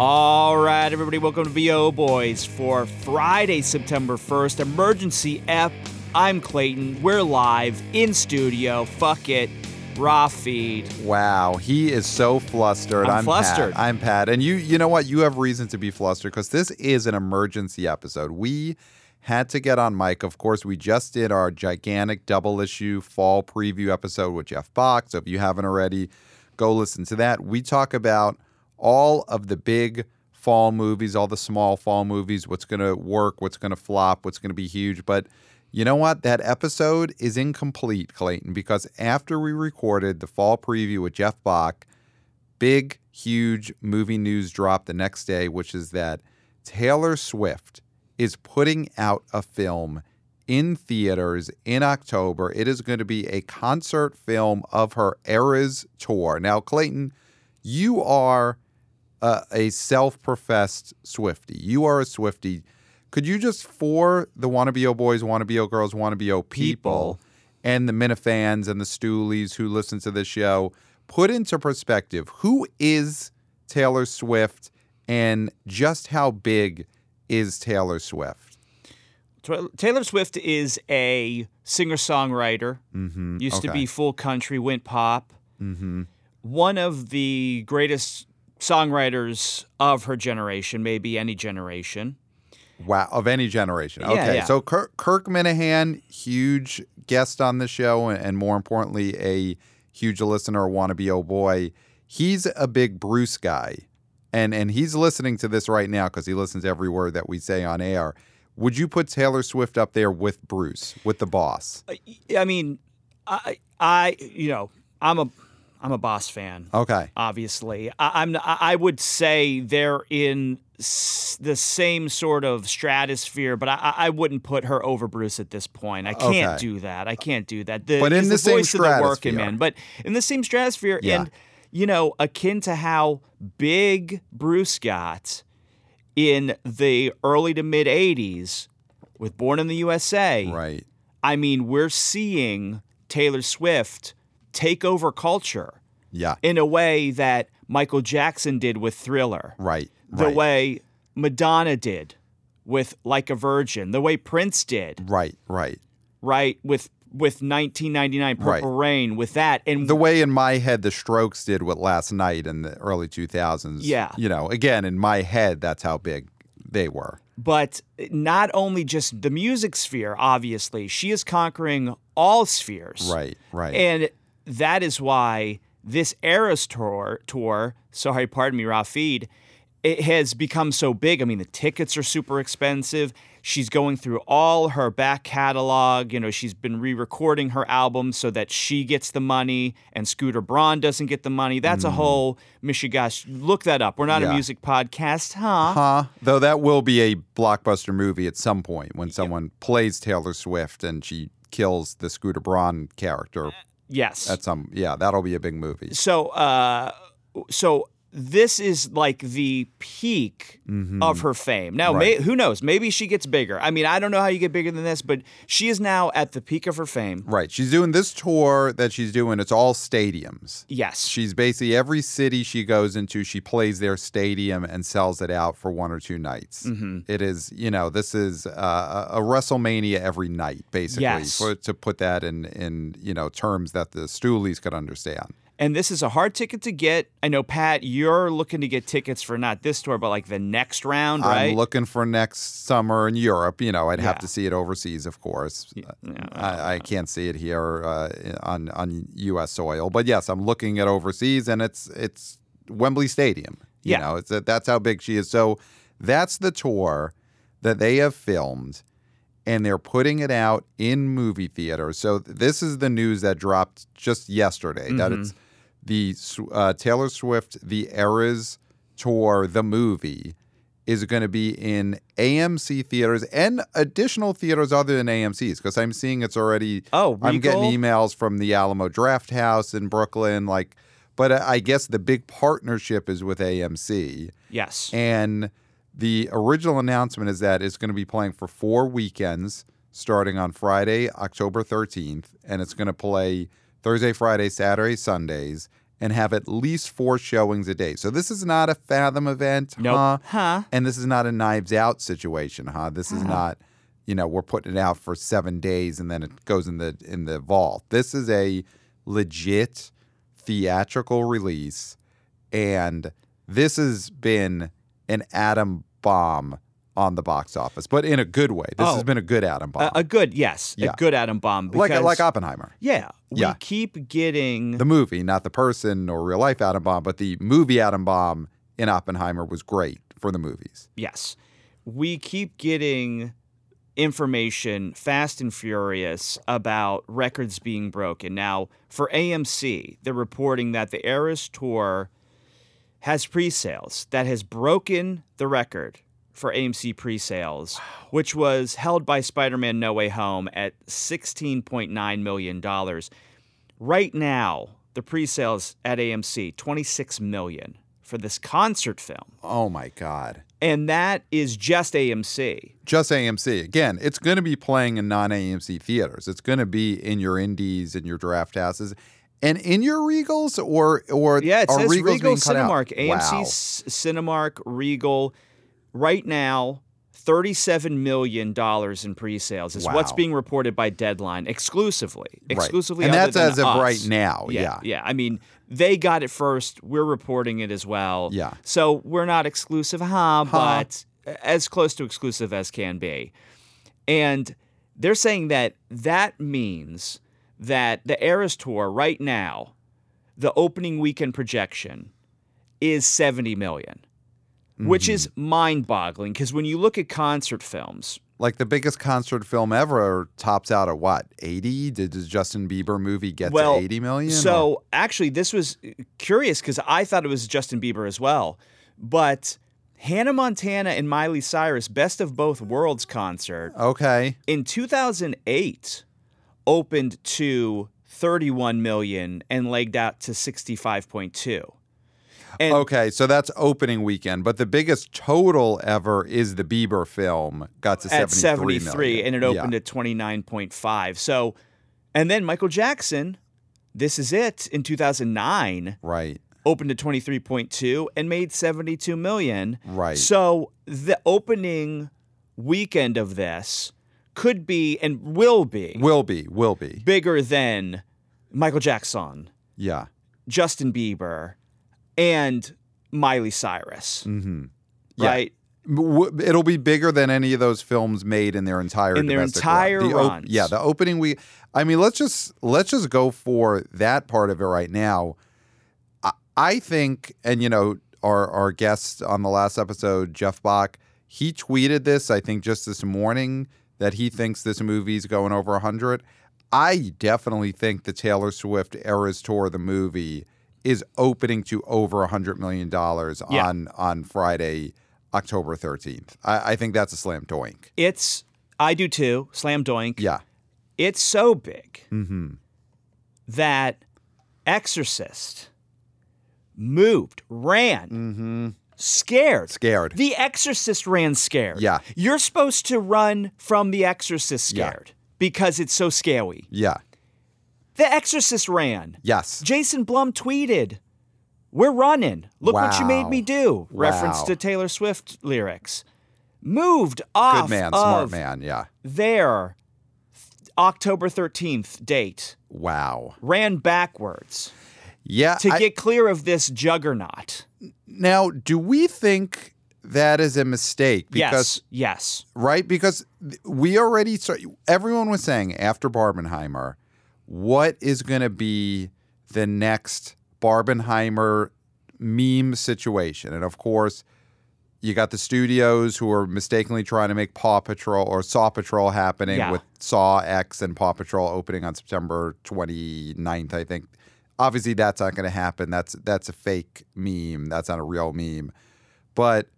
All right, everybody, welcome to BO Boys for Friday, September 1st, emergency ep. I'm Clayton. We're live in studio. Fuck it. Raw feed. Wow, he is so flustered. I'm flustered. Pat. I'm Pat, and you. You know what? You have reason to be flustered because this is an emergency episode. We had to get on mic. Of course, we just did our gigantic double issue fall preview episode with Jeff Bach. So if you haven't already, go listen to that. We talk about all of the big fall movies, all the small fall movies, what's going to work, what's going to flop, what's going to be huge. But you know what? That episode is incomplete, Clayton, because after we recorded the fall preview with Jeff Bach, big, huge movie news dropped the next day, which is that Taylor Swift is putting out a film in theaters in October. It is going to be a concert film of her Eras tour. Now, Clayton, you are a self professed Swifty. You are a Swifty. Could you just, for the WannaBO Boys, WannaBO Girls, WannaBO people, and the Minifans and the Stoolies who listen to this show, put into perspective who is Taylor Swift and just how big is Taylor Swift? Taylor Swift is a singer songwriter. Mm-hmm. Used to be full country, went pop. Mm-hmm. One of the greatest songwriters of her generation, maybe any generation. Wow, of any generation. Yeah, Okay, yeah. so Kirk, Kirk Minihane, huge guest on the show, and, more importantly, a huge listener, wannabe oh boy. He's a big Bruce guy, and and he's listening to this right now because he listens to every word that we say on air. Would you put Taylor Swift up there with Bruce, with the boss? Uh, I mean, I, I, you know, I'm a, I'm a boss fan. Okay, obviously. I, I'm I would say they're in s- the same sort of stratosphere, but I, I wouldn't put her over Bruce at this point. I can't Okay. do that. I can't do that. The, But in he's the same voice of the working stratosphere. man, but in the same stratosphere, Yeah. and you know, akin to how big Bruce got in the early to mid '80s with Born in the USA. right. I mean, we're seeing Taylor Swift take over culture Yeah, in a way that Michael Jackson did with Thriller, right. the right. way Madonna did with Like a Virgin, the way Prince did, Right, right. right, with with 1999 Purple Rain, with that, and the way in my head the Strokes did with last night in the early 2000s. Yeah. You know, again, in my head, that's how big they were. but not only just the music sphere, obviously, she is conquering all spheres, Right, right. And that is why this Eras tour, tour, sorry, pardon me, Rafid, it has become so big. I mean, the tickets are super expensive. She's going through all her back catalog. You know, she's been re-recording her albums so that she gets the money and Scooter Braun doesn't get the money. That's a whole Michigosh. Look that up. We're not a Mm. Music podcast, huh? Huh? Though that will be a blockbuster movie at some point when someone plays Taylor Swift and she kills the Scooter Braun character. Yes. At some, yeah, that'll be a big movie. so uh so this is like the peak of her fame. Now, may, Mm-hmm. Who knows? Maybe she gets bigger. I mean, I don't know how you get bigger than this, but she is now at the peak of her fame. Right. She's doing this tour that she's doing. It's all stadiums. Yes. She's basically every city she goes into, she plays their stadium and sells it out for one or two nights. Mm-hmm. It is, you know, this is uh, a a WrestleMania every night, basically, Yes. for, to put that in, in, you know, terms that the Stoolies could understand. And this is a hard ticket to get. I know, Pat, you're looking to get tickets for not this tour, but like the next round, right? I'm looking for next summer in Europe. You know, I'd have to see it overseas, of course. I, I can't see it here uh, on on U.S. soil, but yes, I'm looking at overseas, and it's it's Wembley Stadium. You Yeah. know, it's that's how big she is. So that's the tour that they have filmed, and they're putting it out in movie theaters. So this is the news that dropped just yesterday that Mm-hmm. it's the uh, Taylor Swift the Eras tour, the movie is going to be in AMC theaters and additional theaters other than AMC's because I'm seeing it's already. Oh, I'm getting emails from the Alamo Drafthouse in Brooklyn, like. But I I guess the big partnership is with AMC, yes. and the original announcement is that it's going to be playing for four weekends, starting on Friday, October 13th, and it's going to play Thursday, Friday, Saturday, Sundays, and have at least four showings a day. So this is not a Fathom event, Nope. huh? Huh. And this is not a Knives Out situation, huh? This is uh-huh. not, you know, we're putting it out for seven days and then it goes in the in the vault. This is a legit theatrical release, and this has been an atom bomb on the box office, but in a good way. This Oh. has been a good atom bomb, A, a good, yes, Yeah. a good atom bomb. like like Oppenheimer. yeah, we Yeah. keep getting The movie, not the person or real life atom bomb, but the movie atom bomb in Oppenheimer was great for the movies. Yes. We keep getting information fast and furious about records being broken. Now, for AMC, they're reporting that the Eras Tour has pre sales that has broken the record for AMC pre sales, which was held by Spider Man No Way Home at $16.9 million. Right now, the pre sales at AMC, 26 million for this concert film Oh my god. and that is just AMC. just AMC. Again, it's going to be playing in non AMC theaters. It's going to be in your indies and your draft houses. And in your Regals or or Yeah, it says Regals Regal cut out? Cinemark, AMC Wow. Cinemark, Regal. Right now, thirty-seven million dollars in pre-sales is what's being reported by Deadline exclusively. Right. Exclusively, And other that's as of us. right now. Yeah, Yeah. yeah. I mean, they got it first. We're reporting it as well. Yeah. So we're not exclusive, huh? Huh. But as close to exclusive as can be. And they're saying that that means that the Eras Tour right now, the opening weekend projection is 70 million, which is Mm-hmm. mind-boggling because when you look at concert films, Like the biggest concert film ever tops out at what? 80? Did the Justin Bieber movie get well, to 80 million? or- So actually, this was curious because I thought it was Justin Bieber as well, but Hannah Montana and Miley Cyrus Best of Both Worlds concert Okay. in 2008 opened to 31 million and legged out to 65.2. And Okay, so that's opening weekend, but the biggest total ever is the Bieber film got to at 73 73 million. and it Yeah. opened at 29.5. So and then Michael Jackson, this is it in 2009 Right. opened to 23.2 and made 72 million. Right. So the opening weekend of this could be and will be Will be, will be. bigger than Michael Jackson, Yeah. Justin Bieber, and Miley Cyrus. Mhm. Yeah. Right? It'll be bigger than any of those films made in their entire In their entire run. The op- yeah, the opening week. I mean, let's just let's just go for that part of it right now. I, I think, and you know, our our guest on the last episode, Jeff Bach, he tweeted this. I think just this morning that he thinks this movie's going over hundred. I definitely think the Taylor Swift Eras Tour, the movie, is opening to over a hundred million dollars Yeah. on on Friday, October thirteenth. I, I think that's a slam doink. It's I do too. Slam doink. Yeah. It's so big Mm-hmm. that Exorcist moved, ran, Mm-hmm. scared. Scared. The Exorcist ran scared. Yeah. You're supposed to run from The Exorcist Yeah. scared because it's so scary. Yeah. The Exorcist ran. Yes. Jason Blum tweeted, We're running. Look what you made me do. Reference to Taylor Swift lyrics. Moved off Good man. Smart man. Yeah. their October 13th date. Wow. Ran backwards Yeah. to I- get clear of this juggernaut. now, do we think that is a mistake? Because yes, yes. right? Because we already start, everyone was saying after Barbenheimer, what is going to be the next Barbenheimer meme situation? And of course, you got the studios who are mistakenly trying to make Paw Patrol or Saw Patrol happening Yeah. with Saw X and Paw Patrol opening on September 29th, I think. Obviously, that's not going to happen. That's that's a fake meme. That's not a real meme. But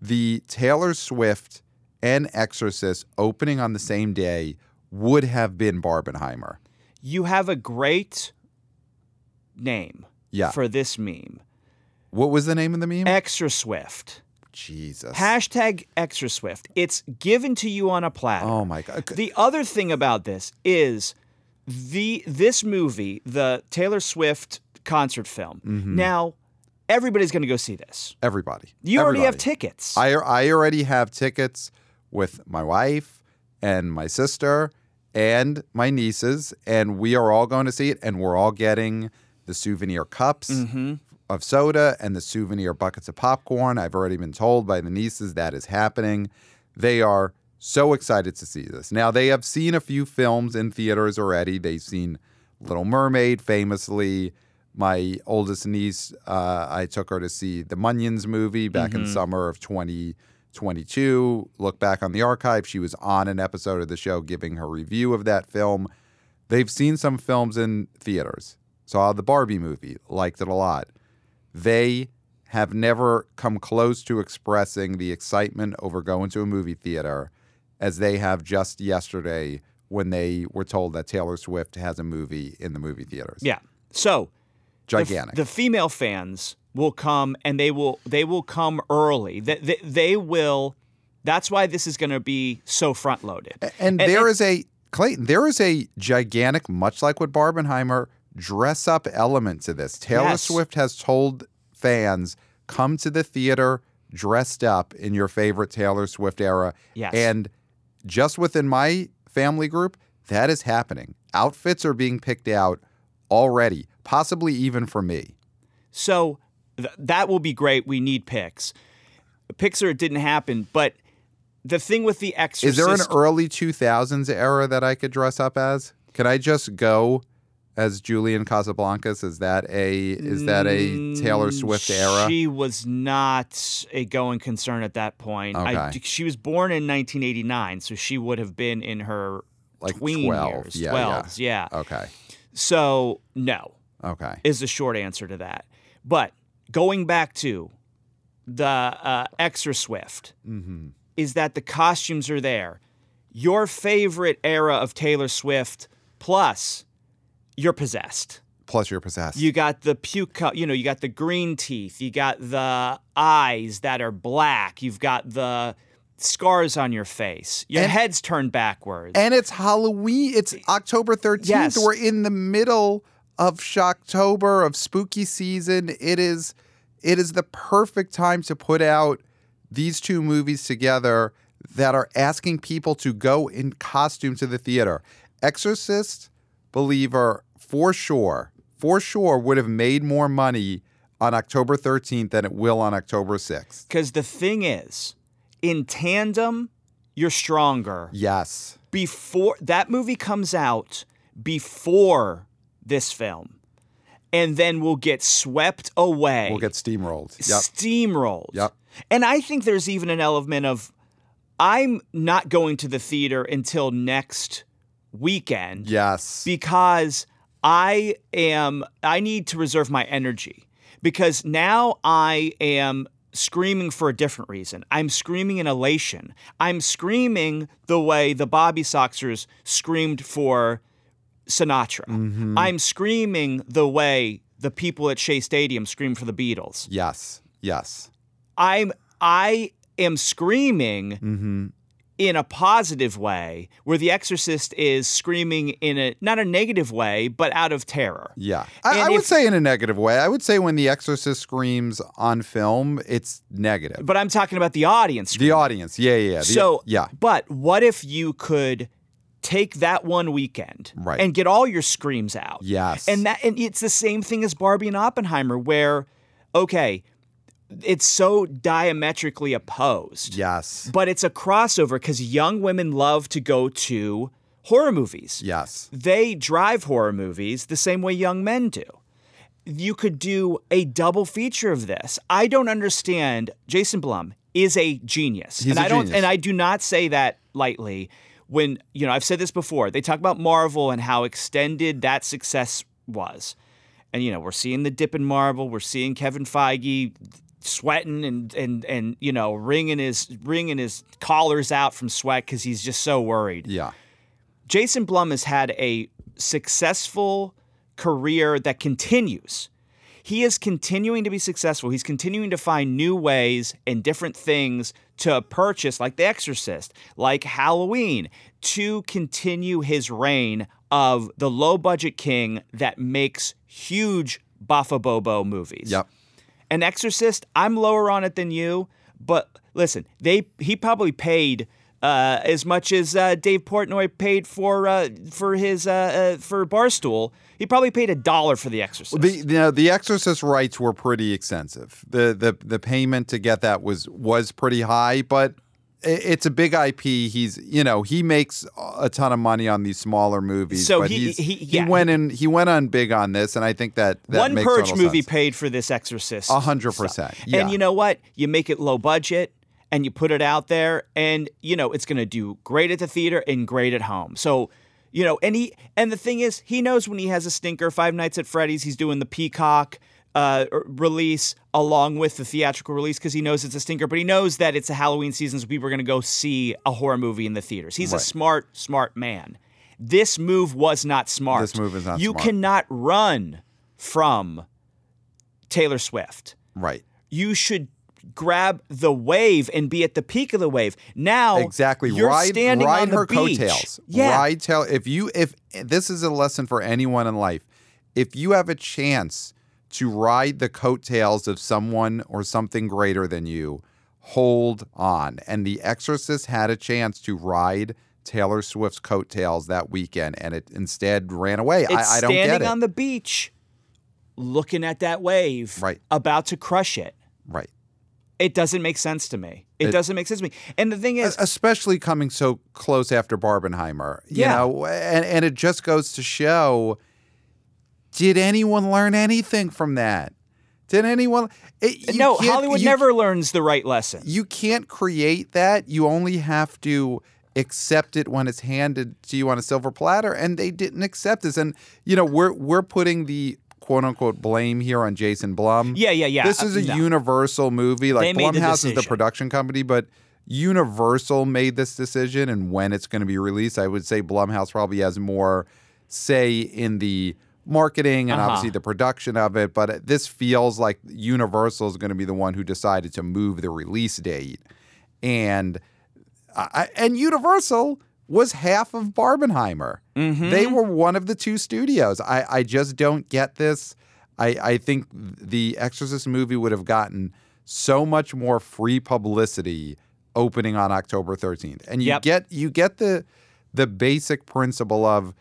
the Taylor Swift and Exorcist opening on the same day would have been Barbenheimer. You have a great name Yeah. for this meme. What was the name of the meme? Exorswift. Jesus. Hashtag Exorswift. It's given to you on a platter. oh my god. The other thing about this is the this movie, the Taylor Swift concert film. Mm-hmm. Now, everybody's going to go see this. Everybody. You already have tickets. I I already have tickets with my wife and my sister and my nieces, and we are all going to see it, and we're all getting the souvenir cups Mm-hmm. of soda and the souvenir buckets of popcorn. I've already been told by the nieces that is happening. They are so excited to see this. Now they have seen a few films in theaters already. They've seen Little Mermaid, famously. My oldest niece, uh, I took her to see the Minions movie back in summer of 2022. Look back on the archive. She was on an episode of the show giving her review of that film. They've seen some films in theaters. Saw the Barbie movie, liked it a lot. They have never come close to expressing the excitement over going to a movie theater as they have just yesterday when they were told that Taylor Swift has a movie in the movie theaters. yeah. So the f- Gigantic. The, female fans will come and they will they will come early. They, they, they will. That's why this is going to be so front loaded. And, there is a Clayton, there is a gigantic, much like with Barbenheimer, dress up element to this. Taylor Yes. Swift has told fans, come to the theater dressed up in your favorite Taylor Swift era. Yes. And just within my family group, that is happening. Outfits are being picked out already, possibly even for me. So th- that will be great. We need picks. Pixar it didn't happen, but the thing with the Exorcist Is there an early 2000s era that I could dress up as? Can I just go as Julian Casablancas? Is that a is that a Taylor Swift era? Mm, She was not a going concern at that point. I, Okay. she was born in 1989, so she would have been in her Like tween 12. years, Yeah, yeah. yeah. Okay. So no Okay. is the short answer to that. But going back to the uh, Exorswift, Mm-hmm. is that the costumes are there. Your favorite era of Taylor Swift, plus you're possessed. Plus you're possessed. You got the puke, you know, you got the green teeth, you got the eyes that are black, you've got the scars on your face, your And- head's turned backwards. and it's Halloween. It's October 13th. Yes. We're in the middle of Shocktober of spooky season. It is it is the perfect time to put out these two movies together that are asking people to go in costume to the theater. Exorcist, Believer, for sure, for sure would have made more money on October 13th than it will on October 6th. Because the thing is, in tandem, you're stronger. Yes. before that movie comes out before this film and then we'll get swept away We'll get steamrolled. Yep. steamrolled Yep. and i think there's even an element of i'm not going to the theater until next weekend Yes. because I am I need to reserve my energy because now I am screaming for a different reason. I'm screaming in elation. I'm screaming the way the Bobby Soxers screamed for Sinatra. I'm screaming the way the people at Shea Stadium scream for the Beatles. yes. Yes. I'm I am screaming Mm-hmm. in a positive way, where The Exorcist is screaming in a not a negative way, but out of terror. Yeah. I, I would if- say in a negative way. I would say when The Exorcist screams on film, it's negative. But I'm talking about the audience. the audience, yeah, yeah. yeah. The- so yeah. But what if you could take that one weekend Right. and get all your screams out? Yes. And that and it's the same thing as Barbie and Oppenheimer, where okay, it's so diametrically opposed. Yes. But it's a crossover because young women love to go to horror movies. Yes. They drive horror movies the same way young men do. You could do a double feature of this. I don't understand. Jason Blum is a genius. He's and a I don't genius. and I do not say that lightly. When, you know, I've said this before. They talk about Marvel and how extended that success was. And you know, we're seeing the dip in Marvel, we're seeing Kevin Feige sweating and and and you know, wringing his wringing his collars out from sweat cuz he's just so worried. Yeah. Jason Blum has had a successful career that continues. He is continuing to be successful. He's continuing to find new ways and different things to purchase, like The Exorcist, like Halloween, to continue his reign of the low budget king that makes huge Bafa Bobo movies. Yep. An Exorcist, I'm lower on it than you, but listen, they he probably paid uh, as much as uh, Dave Portnoy paid for uh, for his uh, uh, for Barstool. He probably paid a dollar for The Exorcist. The you know, the Exorcist rights were pretty extensive. The the the payment to get that was was pretty high, but it's a big IP. He's you know he makes a ton of money on these smaller movies. So but he- he- yeah. went in he went on big on this, and I think that, that One Purge movie sense. paid for this Exorcist. A hundred percent. yeah. And you know what? You make it low budget and you put it out there, and you know it's going to do great at the theater and great at home. So. You know, and he and the thing is, he knows when he has a stinker. Five Nights at Freddy's, he's doing the Peacock uh, release along with the theatrical release because he knows it's a stinker. But he knows that it's a Halloween season, so people are going to go see a horror movie in the theaters. He's a smart, smart man. This move was not smart. This move is not smart. You smart. cannot run from Taylor Swift. right. You should grab the wave and be at the peak of the wave. Now, Exactly. You're ride standing ride on the her beach. coattails. Yeah. Ride tail. If you if this is a lesson for anyone in life, if you have a chance to ride the coattails of someone or something greater than you, hold on. And The Exorcist had a chance to ride Taylor Swift's coattails that weekend, and it instead ran away. It's I, I don't standing get it. on the beach, looking at that wave, Right. about to crush it. right. It doesn't make sense to me. It, It- doesn't make sense to me. And the thing is, especially coming so close after Barbenheimer. You Yeah. know, and, and it just goes to show did anyone learn anything from that? Did anyone it, you no, Hollywood you- never learns the right lesson. you can't create that. You only have to accept it when it's handed to you on a silver platter and they didn't accept this and you know we're we're putting the quote unquote blame here on Jason Blum. Yeah, yeah, yeah. This is a no. universal movie. Like made the Blumhouse is the production company, but Universal made this decision and when it's going to be released. I would say Blumhouse probably has more say in the marketing and Uh-huh. obviously the production of it. But this feels like Universal is going to be the one who decided to move the release date, and I, and Universal was half of Barbenheimer. Mm-hmm. They were one of the two studios. I, I just don't get this. I, I think the Exorcist movie would have gotten so much more free publicity opening on October 13th. And you Yep. get you get the the basic principle of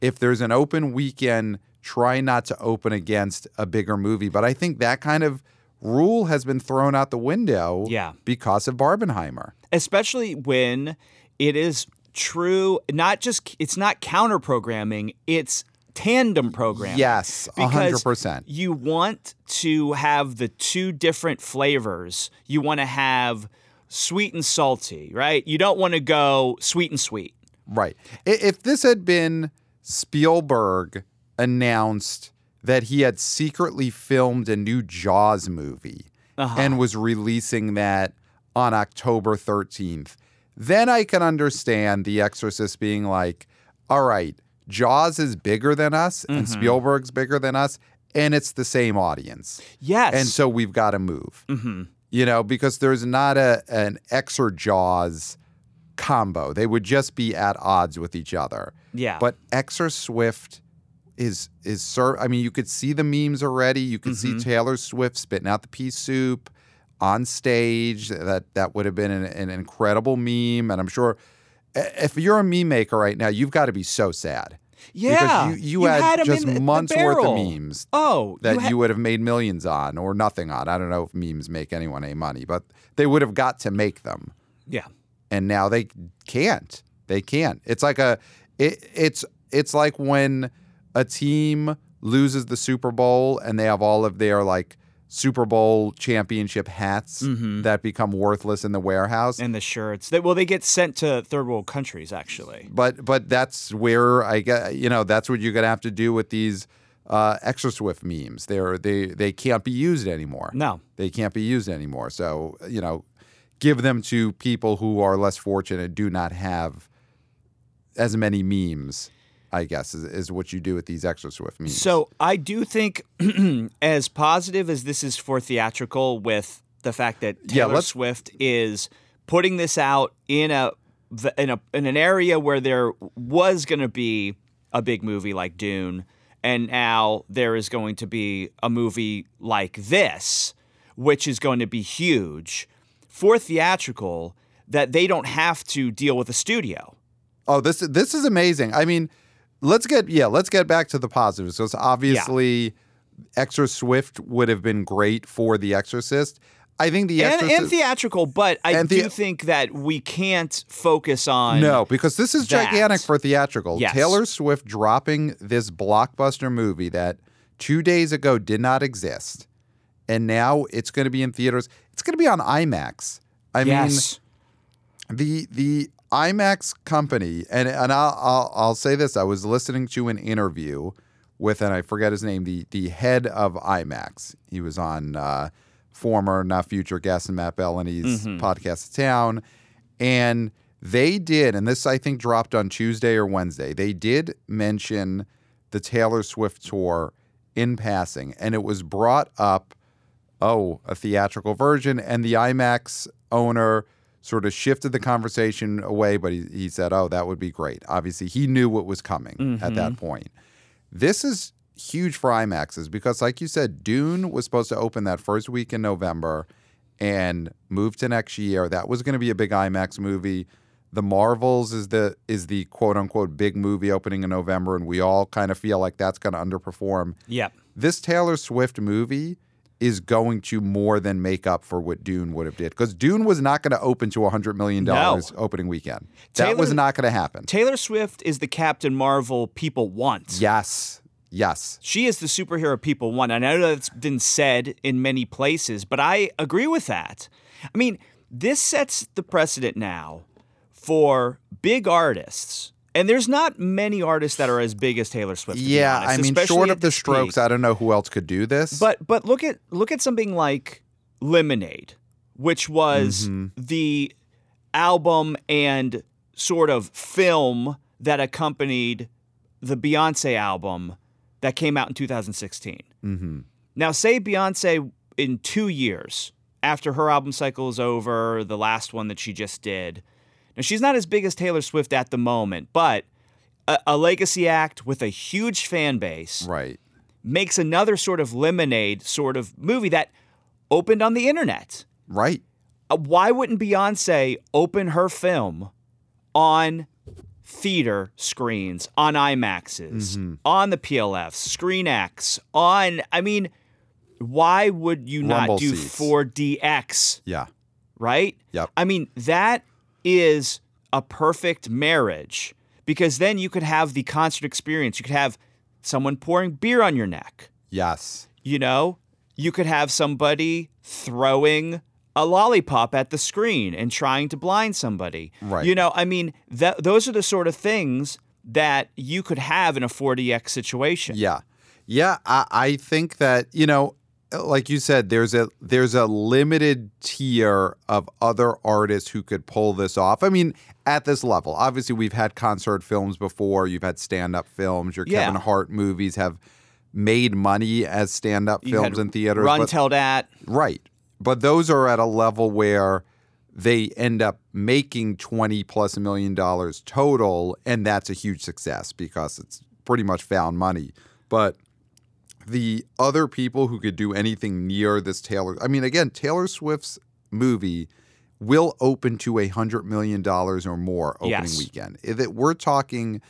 if there's an open weekend, try not to open against a bigger movie. But I think that kind of rule has been thrown out the window Yeah. because of Barbenheimer. especially when it is true not just it's not counter programming it's tandem programming Yes, because 100%. you want to have the two different flavors you want to have sweet and salty right you don't want to go sweet and sweet Right. If this had been Spielberg announced that he had secretly filmed a new Jaws movie Uh-huh. and was releasing that on October 13th, then I can understand The Exorcist being like, all right, Jaws is bigger than us and Mm-hmm. Spielberg's bigger than us, and it's the same audience. yes And so we've got to move. Mm-hmm. You know, because there's not a an Exor Jaws combo. They would just be at odds with each other. yeah But Exor Swift is is ser- I mean, you could see the memes already. You could Mm-hmm. see Taylor Swift spitting out the pea soup on stage. That that would have been an, an incredible meme. And I'm sure if you're a meme maker right now, you've got to be so sad. yeah Because you, you, had, 'em just the- the months worth of memes oh that you, you, would have made millions on or nothing on. I don't know if memes make anyone any money, but they would have got to make them. yeah And now they can't. They can't. It's like a it, it's it's like when a team loses the Super Bowl and they have all of their like Super Bowl championship hats that become worthless in the warehouse. and the shirts they, well they get sent to third world countries actually but but that's where I get you know that's what you're gonna have to do with these uh, Exorswift memes. They're they they can't be used anymore. no they can't be used anymore. So you know, give them to people who are less fortunate, do not have as many memes. I guess, is, is what you do with these Exorswift memes. So I do think, as positive as this is for theatrical, with the fact that Taylor let's- Swift is putting this out in a in a in an area where there was going to be a big movie like Dune, and now there is going to be a movie like this, which is going to be huge for theatrical. That they don't have to deal with a studio. Oh, this this is amazing. I mean, let's get yeah, let's get back to the positives. So it's obviously Exorswift would have been great for The Exorcist. I think The and, and theatrical, but I And do think that we can't focus on No, because this is that. gigantic for theatrical. Yes. Taylor Swift dropping this blockbuster movie that 2 days ago did not exist. And now it's going to be in theaters. It's going to be on IMAX. I yes. mean, the the IMAX company, and and I'll, I'll I'll say this: I was listening to an interview with, and I forget his name, the the head of IMAX. He was on uh, former, not future guest, and Matt Belloni's podcast, The Town, and they did, and this I think dropped on Tuesday or Wednesday. They did mention the Taylor Swift tour in passing, and it was brought up oh, a theatrical version. And the IMAX owner sort of shifted the conversation away, but he, he said, oh, that would be great. Obviously, he knew what was coming at that mm-hmm. point. This is huge for IMAXs because, like you said, Dune was supposed to open that first week in November and move to next year. That was going to be a big IMAX movie. The Marvels is the is the quote unquote big movie opening in November, and we all kind of feel like that's going to underperform Yep. this Taylor Swift movie is going to more than make up for what Dune would have did because Dune was not going to open to hundred million dollars opening weekend. that was not going to happen. Taylor Swift is the Captain Marvel people want. yes, yes, She is the superhero people want. And I know that's been said in many places, but I agree with that. I mean, this sets the precedent now for big artists. And there's not many artists that are as big as Taylor Swift. to be yeah. honest, I mean, short of the Strokes, peak. I don't know who else could do this. But but look at look at something like Lemonade, which was Mm-hmm. the album and sort of film that accompanied the Beyonce album that came out in 2016. mm-hmm. Now, say Beyonce in two years after her album cycle is over, the last one that she just did. Now, she's not as big as Taylor Swift at the moment, but a, a legacy act with a huge fan base right, makes another sort of lemonade sort of movie that opened on the internet. right, Uh, Why wouldn't Beyonce open her film on theater screens, on IMAXs, on the PLFs, Screen X, on, I mean, why would you Rumble not do seats. 4DX, yeah, right? Yep. I mean, that is a perfect marriage because then you could have the concert experience. You could have someone pouring beer on your neck. yes, You know, you could have somebody throwing a lollipop at the screen and trying to blind somebody. Right. You know, I mean, that those are the sort of things that you could have in a 4DX situation. yeah, yeah. I, I think that you know, like you said, there's a there's a limited tier of other artists who could pull this off. I mean, at this level, obviously, we've had concert films before. You've had stand up films. Your Yeah. Kevin Hart movies have made money as stand up films in theaters. Run but- Tell Dat. Right. But those are at a level where they end up making 20 plus million dollars total, and that's a huge success because it's pretty much found money. But the other people who could do anything near this Taylor, I mean, again, Taylor Swift's movie will open to a hundred million dollars or more opening Yes. weekend. If it, we're talking,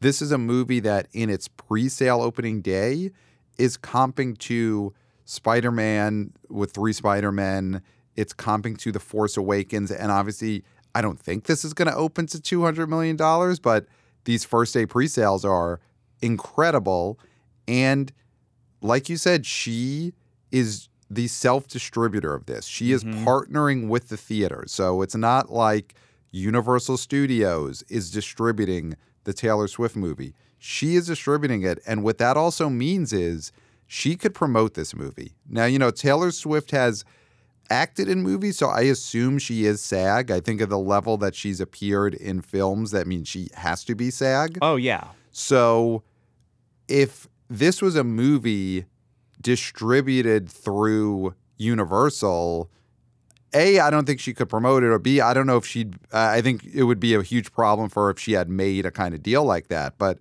this is a movie that in its pre-sale opening day is comping to Spider-Man with three Spider-Men. It's comping to The Force Awakens, and obviously, I don't think this is going to open to two hundred million dollars, but these first day pre-sales are incredible, and like you said, she is the self-distributor of this. She is mm-hmm. partnering with the theater. So it's not like Universal Studios is distributing the Taylor Swift movie. She is distributing it. And what that also means is she could promote this movie. Now, you know, Taylor Swift has acted in movies, so I assume she is SAG. I think of the level that she's appeared in films, that means she has to be SAG. Oh, yeah. So if this was a movie distributed through Universal, A, I don't think she could promote it, or B, I don't know if she'd, uh, I think it would be a huge problem for her if she had made a kind of deal like that. But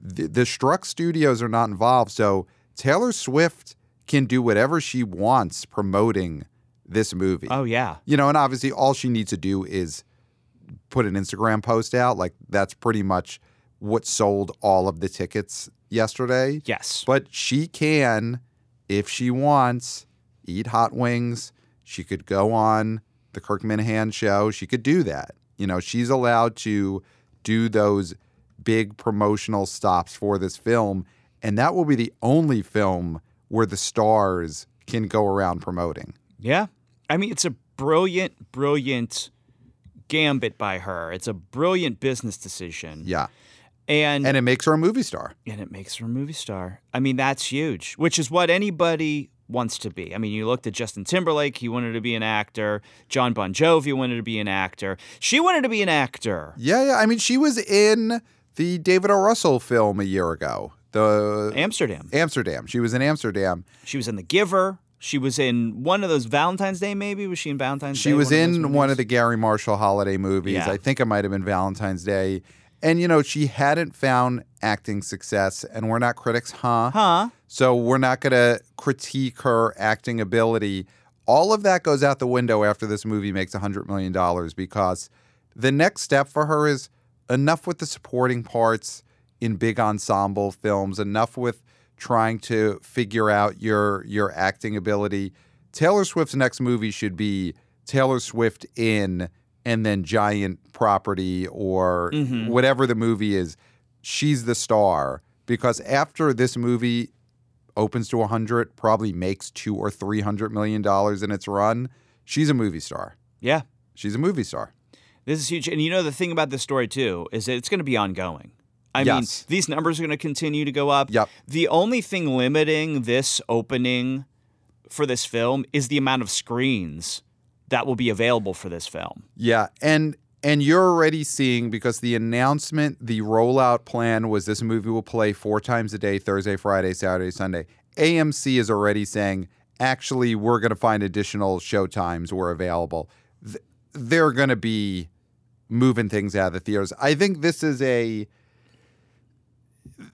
the, the Struck Studios are not involved. So Taylor Swift can do whatever she wants promoting this movie. Oh yeah. You know, and obviously all she needs to do is put an Instagram post out. Like that's pretty much what sold all of the tickets yesterday. Yes. But she can, if she wants, eat hot wings. She could go on the Kirk Minihane show. She could do that. You know, she's allowed to do those big promotional stops for this film. And that will be the only film where the stars can go around promoting. Yeah. I mean, it's a brilliant, brilliant gambit by her. It's a brilliant business decision. Yeah. And And it makes her a movie star. and it makes her a movie star. I mean, that's huge, which is what anybody wants to be. I mean, you looked at Justin Timberlake, he wanted to be an actor. Jon Bon Jovi wanted to be an actor. She wanted to be an actor. Yeah, yeah. I mean, she was in the David O. Russell film a year ago, the Amsterdam. Amsterdam. She was in Amsterdam. She was in The Giver. She was in one of those Valentine's Day, maybe. Was she in Valentine's Day? She was one of in one of the Garry Marshall holiday movies. Yeah. I think it might have been Valentine's Day. And, you know, she hadn't found acting success, and we're not critics, huh? Huh? So we're not going to critique her acting ability. All of that goes out the window after this movie makes $100 million because the next step for her is enough with the supporting parts in big ensemble films, enough with trying to figure out your your acting ability. Taylor Swift's next movie should be Taylor Swift in and then giant property or mm-hmm. whatever the movie is. She's the star because after this movie opens to 100 probably makes 2 or 300 million dollars in its run she's a movie star Yeah. she's a movie star This is huge. And you know, the thing about this story, too, is that it's going to be ongoing. I mean, these numbers are going to continue to go up. Yep. The only thing limiting this opening for this film is the amount of screens that will be available for this film. yeah and and you're already seeing because the announcement the rollout plan was this movie will play four times a day Thursday Friday Saturday Sunday. AMC is already saying actually we're going to find additional show times were available. Th- they're going to be moving things out of the theaters. I think this is a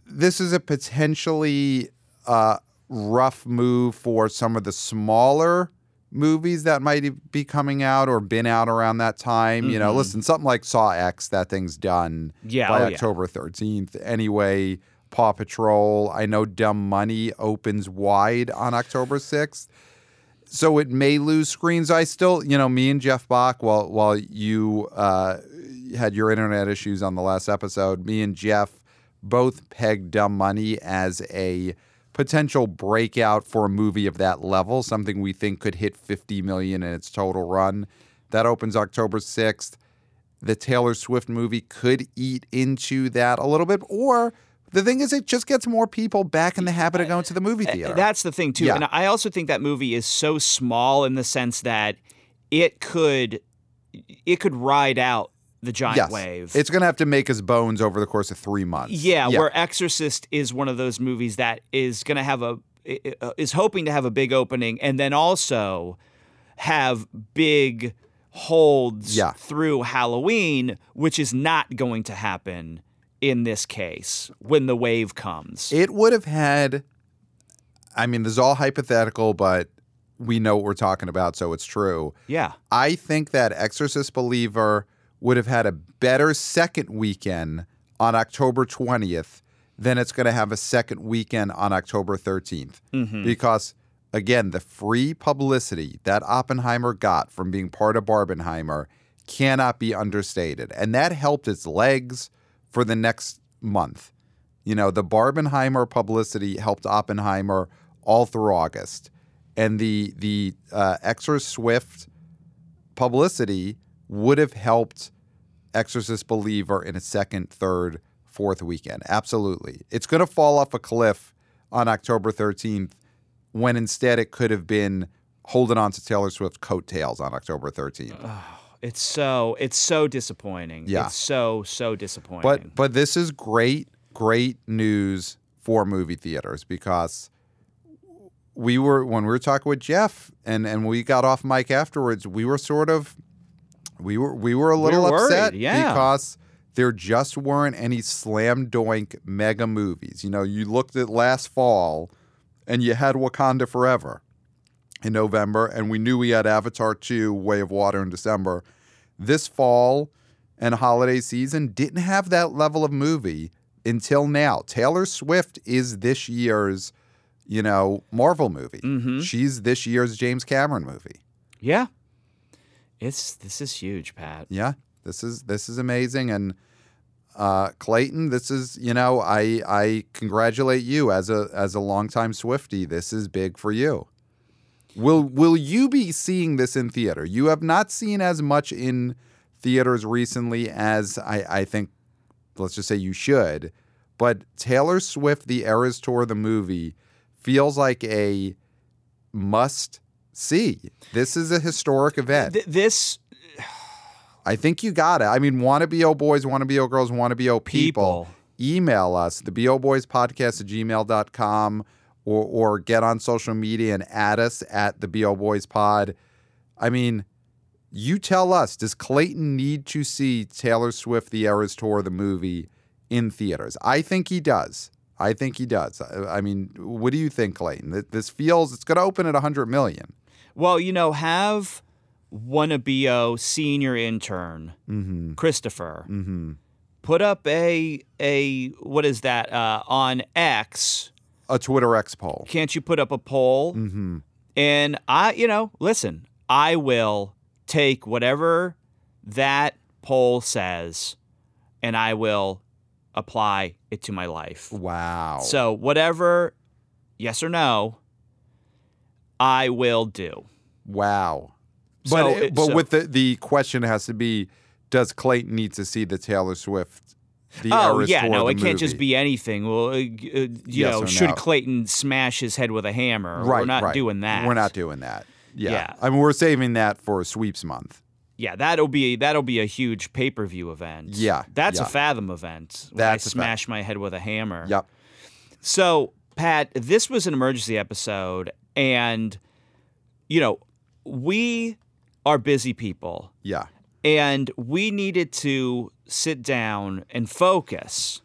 this is a potentially uh, rough move for some of the smaller movies that might be coming out or been out around that time. You know, listen, something like Saw X, that thing's done Yeah, by oh, yeah. October 13th. Anyway, Paw Patrol, I know Dumb Money opens wide on October 6th. So it may lose screens. I still, you know, me and Jeff Bach, while while you uh, had your internet issues on the last episode, me and Jeff both pegged Dumb Money as a potential breakout for a movie of that level, something we think could hit 50 million in its total run. That opens October 6th. The Taylor Swift movie could eat into that a little bit, or the thing is, it just gets more people back in the habit of going to the movie theater. That's the thing too. Yeah. And I also think that movie is so small in the sense that it could it could ride out the giant yes, wave. it's going to have to make his bones over the course of three months. yeah, where Exorcist is one of those movies that is going to have a uh, is hoping to have a big opening and then also have big holds Yeah. through Halloween, which is not going to happen in this case when the wave comes. It would have had, I mean, this is all hypothetical, but we know what we're talking about, so it's true. yeah. I think that Exorcist Believer would have had a better second weekend on October 20th than it's going to have a second weekend on October 13th. Because, again, the free publicity that Oppenheimer got from being part of Barbenheimer cannot be understated. And that helped its legs for the next month. You know, the Barbenheimer publicity helped Oppenheimer all through August. And the the uh, Exorswift publicity would have helped Exorcist Believer in a second, third, fourth weekend. Absolutely. It's going to fall off a cliff on October 13th when instead it could have been holding on to Taylor Swift's coattails on October 13th. It's so it's so disappointing. Yeah. It's so so disappointing. But but this is great great news for movie theaters because we were when we were talking with Jeff and and we got off mic afterwards, we were sort of we were we were a little were worried, upset yeah. because there just weren't any slam doink mega movies. You know, you looked at last fall and you had Wakanda Forever in November, and we knew we had Avatar 2 Way of Water in December. This fall and holiday season didn't have that level of movie until now. Taylor Swift is this year's, you know, Marvel movie. Mm-hmm. She's this year's James Cameron movie. Yeah. It's this is huge, Pat. Yeah, this is this is amazing, and uh, Clayton, this is you know I I congratulate you as a as a longtime Swifty. This is big for you. Will will you be seeing this in theater? You have not seen as much in theaters recently as I I think. Let's just say you should, but Taylor Swift, the Eras Tour, the movie, feels like a must see. This is a historic event. Th- this I think you got it. I mean, WannaBO boys, WannaBO girls, WannaBO people. People. Email us, the BO Boys Podcast at gmail.com or or get on social media and add us at the BO Boys Pod. I mean, you tell us, does Clayton need to see Taylor Swift the Eras Tour, the movie, in theaters? I think he does. I think he does. I, I mean, what do you think, Clayton? Th- This feels it's going to open at 100 million. Well, you know, have WannaBO senior intern Mm-hmm. Christopher Mm-hmm. put up a a what is that uh, on X? A Twitter X poll. Can't you put up a poll? Mm-hmm. And I, you know, listen, I will take whatever that poll says and I will apply it to my life. Wow. So, whatever, yes or no, I will do. Wow. But So it- it- but so- with the the question has to be, does Clayton need to see the Taylor Swift? The oh, yeah, no, it can't just be anything. Well, uh, uh, you Yes know, should no? Clayton smash his head with a hammer? right. We're not right. doing that. We're not doing that. Yeah. Yeah. I mean, we're saving that for sweeps month. Yeah, that'll be that'll be a huge pay per view event. Yeah, that's yeah. a Fathom event. That's I Fathom. smash my head with a hammer. Yep. So, Pat, this was an emergency episode, and you know, we are busy people, Yeah. and we needed to sit down and focus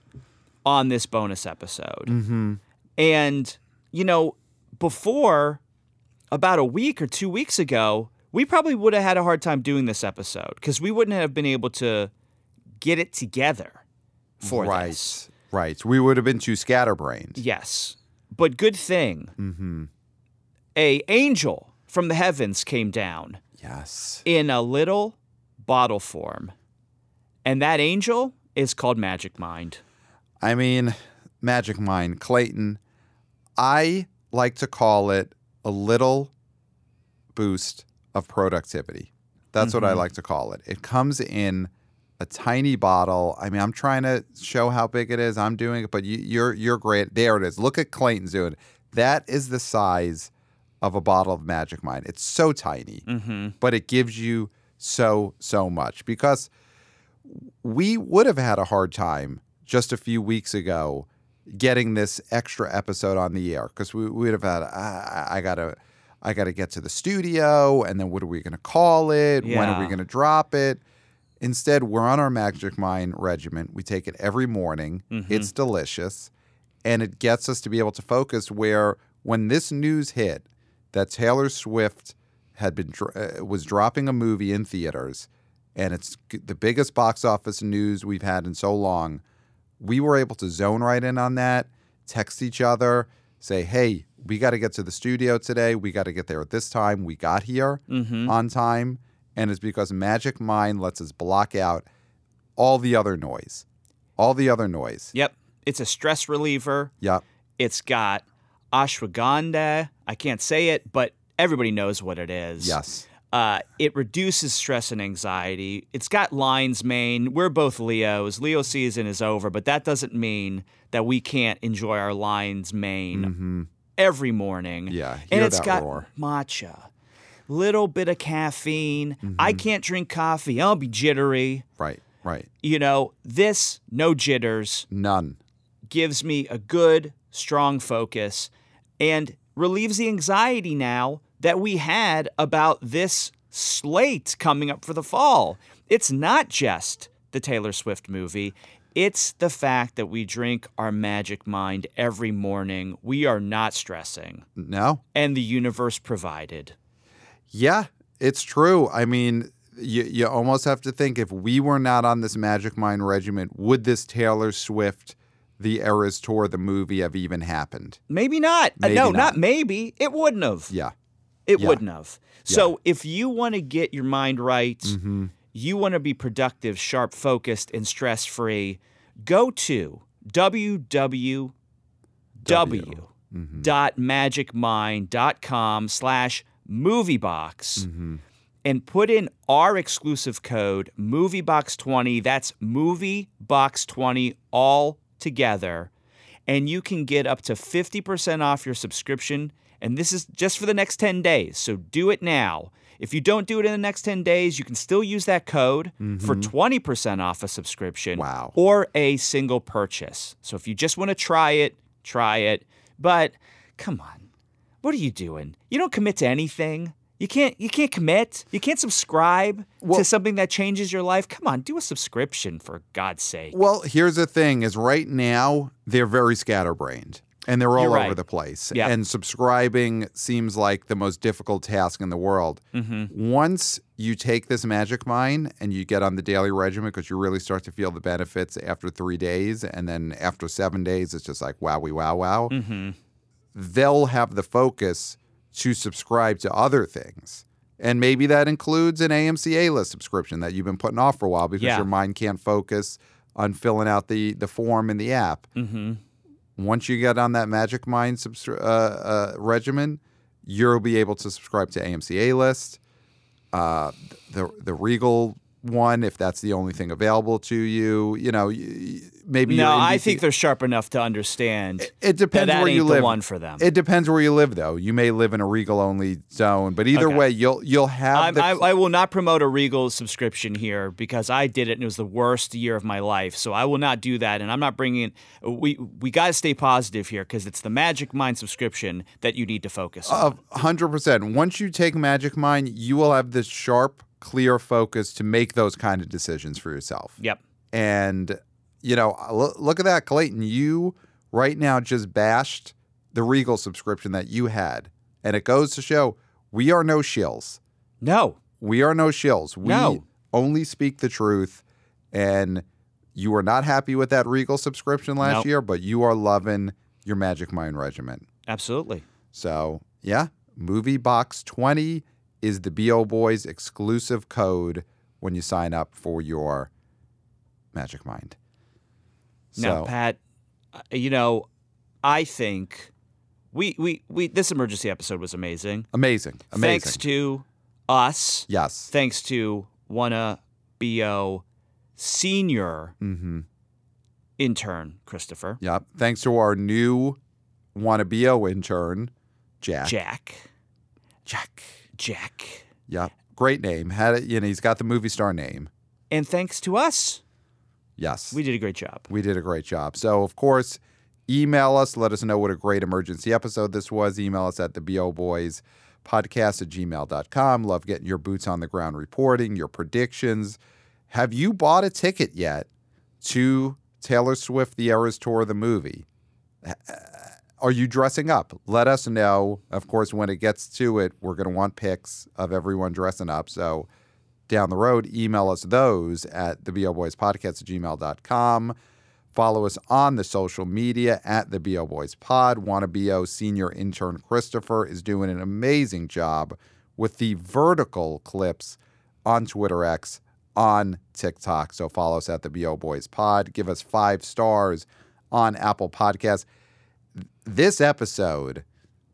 on this bonus episode. Mm-hmm. And, you know, before about a week or two weeks ago, we probably would have had a hard time doing this episode because we wouldn't have been able to get it together for right. this. Right. We would have been too scatterbrained. Yes. But good thing, Mm-hmm. A angel from the heavens came down Yes. in a little bottle form. And that angel is called Magic Mind. I mean, Magic Mind, Clayton. I like to call it a little boost of productivity. That's what I Mhm. like to call it. It comes in a tiny bottle. I mean, I'm trying to show how big it is. I'm doing it, but you, you're you're great. There it is. Look at Clayton's doing. it. That is the size of a bottle of Magic Mind. It's so tiny Mm-hmm. but it gives you so so much because we would have had a hard time just a few weeks ago getting this extra episode on the air because we would have had I, I gotta I gotta get to the studio and then what are we gonna call it when are we gonna drop it instead we're on our magic mind regiment we take it every morning Mhm. it's delicious and it gets us to be able to focus where when this news hit that Taylor Swift had been uh, was dropping a movie in theaters and it's the biggest box office news we've had in so long we were able to zone right in on that text each other say hey we got to get to the studio today we got to get there at this time we got here Mm-hmm. on time and it's because magic mind lets us block out all the other noise all the other noise Yep. It's a stress reliever. yep It's got ashwagandha. I can't say it, but everybody knows what it is. yes Uh, it reduces stress and anxiety. It's got lion's mane. We're both Leos. Leo season is over, but that doesn't mean that we can't enjoy our lion's mane hmm every morning. yeah and it's got roar matcha, little bit of caffeine. Mm-hmm. I can't drink coffee. I'll be jittery. right right You know, this no jitters, none gives me a good, strong focus and relieves the anxiety now that we had about this slate coming up for the fall. It's not just the Taylor Swift movie. It's the fact that we drink our magic mind every morning. We are not stressing. No? And the universe provided. Yeah, it's true. I mean, you, you almost have to think if we were not on this Magic Mind regiment, would this Taylor Swift the Eras Tour, the movie, have even happened? Maybe not. Uh, Maybe no, not. not maybe. It wouldn't have. Yeah. It Yeah. wouldn't have. So if you want to get your mind right, Mm-hmm. you want to be productive, sharp, focused, and stress free, go to www Mm-hmm. dot magicmind.com slash moviebox Mm-hmm. and put in our exclusive code moviebox20 that's moviebox20 all together and you can get up to 50% off your subscription. And this is just for the next 10 days so do it now. If you don't do it in the next 10 days you can still use that code for mm-hmm. 20% off a subscription Wow. or a single purchase. So if you just want to try it try it. But come on what are you doing? You don't commit to anything you can't you can't commit you can't subscribe to something that changes your life come on do a subscription for god's sake Well, here's the thing: is right now they're very scatterbrained and they're all over the place. Yeah. And subscribing seems like the most difficult task in the world. Mm-hmm. Once you take this Magic Mind and you get on the daily regimen, because you really start to feel the benefits after three days, and then after seven days, it's just like wowie wow wow. Mm-hmm. They'll have the focus to subscribe to other things. And maybe that includes an AMC A list subscription that you've been putting off for a while because Yeah. your mind can't focus on filling out the, the form in the app. mm-hmm. Once you get on that Magic Mind uh, uh, regimen, you'll be able to subscribe to AMC A list, uh, the the Regal one if that's the only thing available to you. You know, maybe no i think they're sharp enough to understand it depends that, that where you the live. one for them It depends where you live, though. You may live in a Regal only zone, but either Okay. way, you'll you'll have the I, I will not promote a Regal subscription here because I did it and it was the worst year of my life. So I will not do that, and I'm not bringing. We we got to stay positive here because it's the Magic Mind subscription that you need to focus on. Hundred percent. Once you take Magic Mind, you will have this sharp, clear focus to make those kind of decisions for yourself. yep. And you know, lo- look at that, Clayton. You right now just bashed the Regal subscription that you had, and it goes to show we are no shills. No. We are no shills. We No. only speak the truth. And you were not happy with that Regal subscription last Nope. year, but you are loving your Magic Mind regiment. Absolutely. So, yeah, Movie Box 20 is the BO Boys exclusive code when you sign up for your Magic Mind. Now, Pat, uh, you know, I think we we we this emergency episode was amazing. amazing. Amazing. Thanks to us. yes. Thanks to Wanna Bo senior Mm-hmm. intern Christopher Yep. Thanks to our new WannaBO intern, Jack. Jack. Jack. Jack. Yep. Great name. Had it, you know, he's got the movie star name. And thanks to us, Yes. we did a great job. We did a great job. So, of course, email us. Let us know what a great emergency episode this was. Email us at the BO Boys podcast at gmail.com. Love getting your boots on the ground reporting, your predictions. Have you bought a ticket yet to Taylor Swift, the Eras Tour, the movie? Are you dressing up? Let us know. Of course, when it gets to it, we're going to want pics of everyone dressing up. So, down the road, email us those at the BO Boys Podcast at gmail.com. Follow us on the social media at the BO Boys Pod. WannaBO senior intern Christopher is doing an amazing job with the vertical clips on Twitter X, on TikTok. So follow us at the BO Boys Pod. Give us five stars on Apple Podcasts. This episode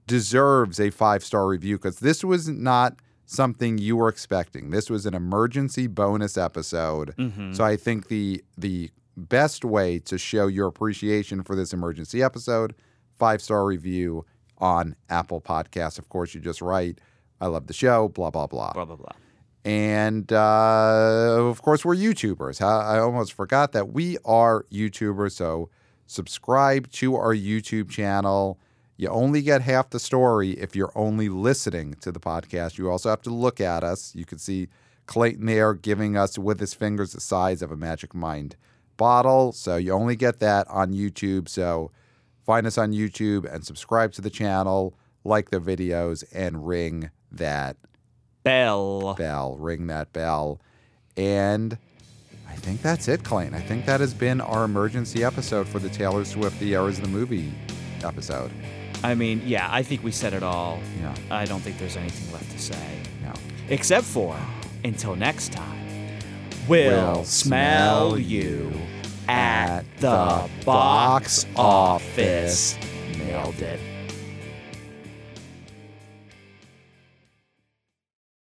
deserves a five star review because this was not something you were expecting. This was an emergency bonus episode. So I think the the best way to show your appreciation for this emergency episode, five star review on Apple Podcasts. Of course, you just write, I love the show, blah, blah, blah. Blah blah blah. And uh, of course, we're YouTubers. I almost forgot that we are YouTubers. So subscribe to our YouTube channel. You only get half the story if you're only listening to the podcast. You also have to look at us. You can see Clayton there giving us with his fingers the size of a Magic Mind bottle. So you only get that on YouTube. So find us on YouTube and subscribe to the channel, like the videos, and ring that Bell. bell. Ring that bell. And I think that's it, Clayton. I think that has been our emergency episode for the Taylor Swift The Eras of the Movie episode. I mean, yeah, I think we said it all. Yeah. I don't think there's anything left to say. Yeah. Except for, until next time, we'll, We'll smell smell you at the box office. Nailed it.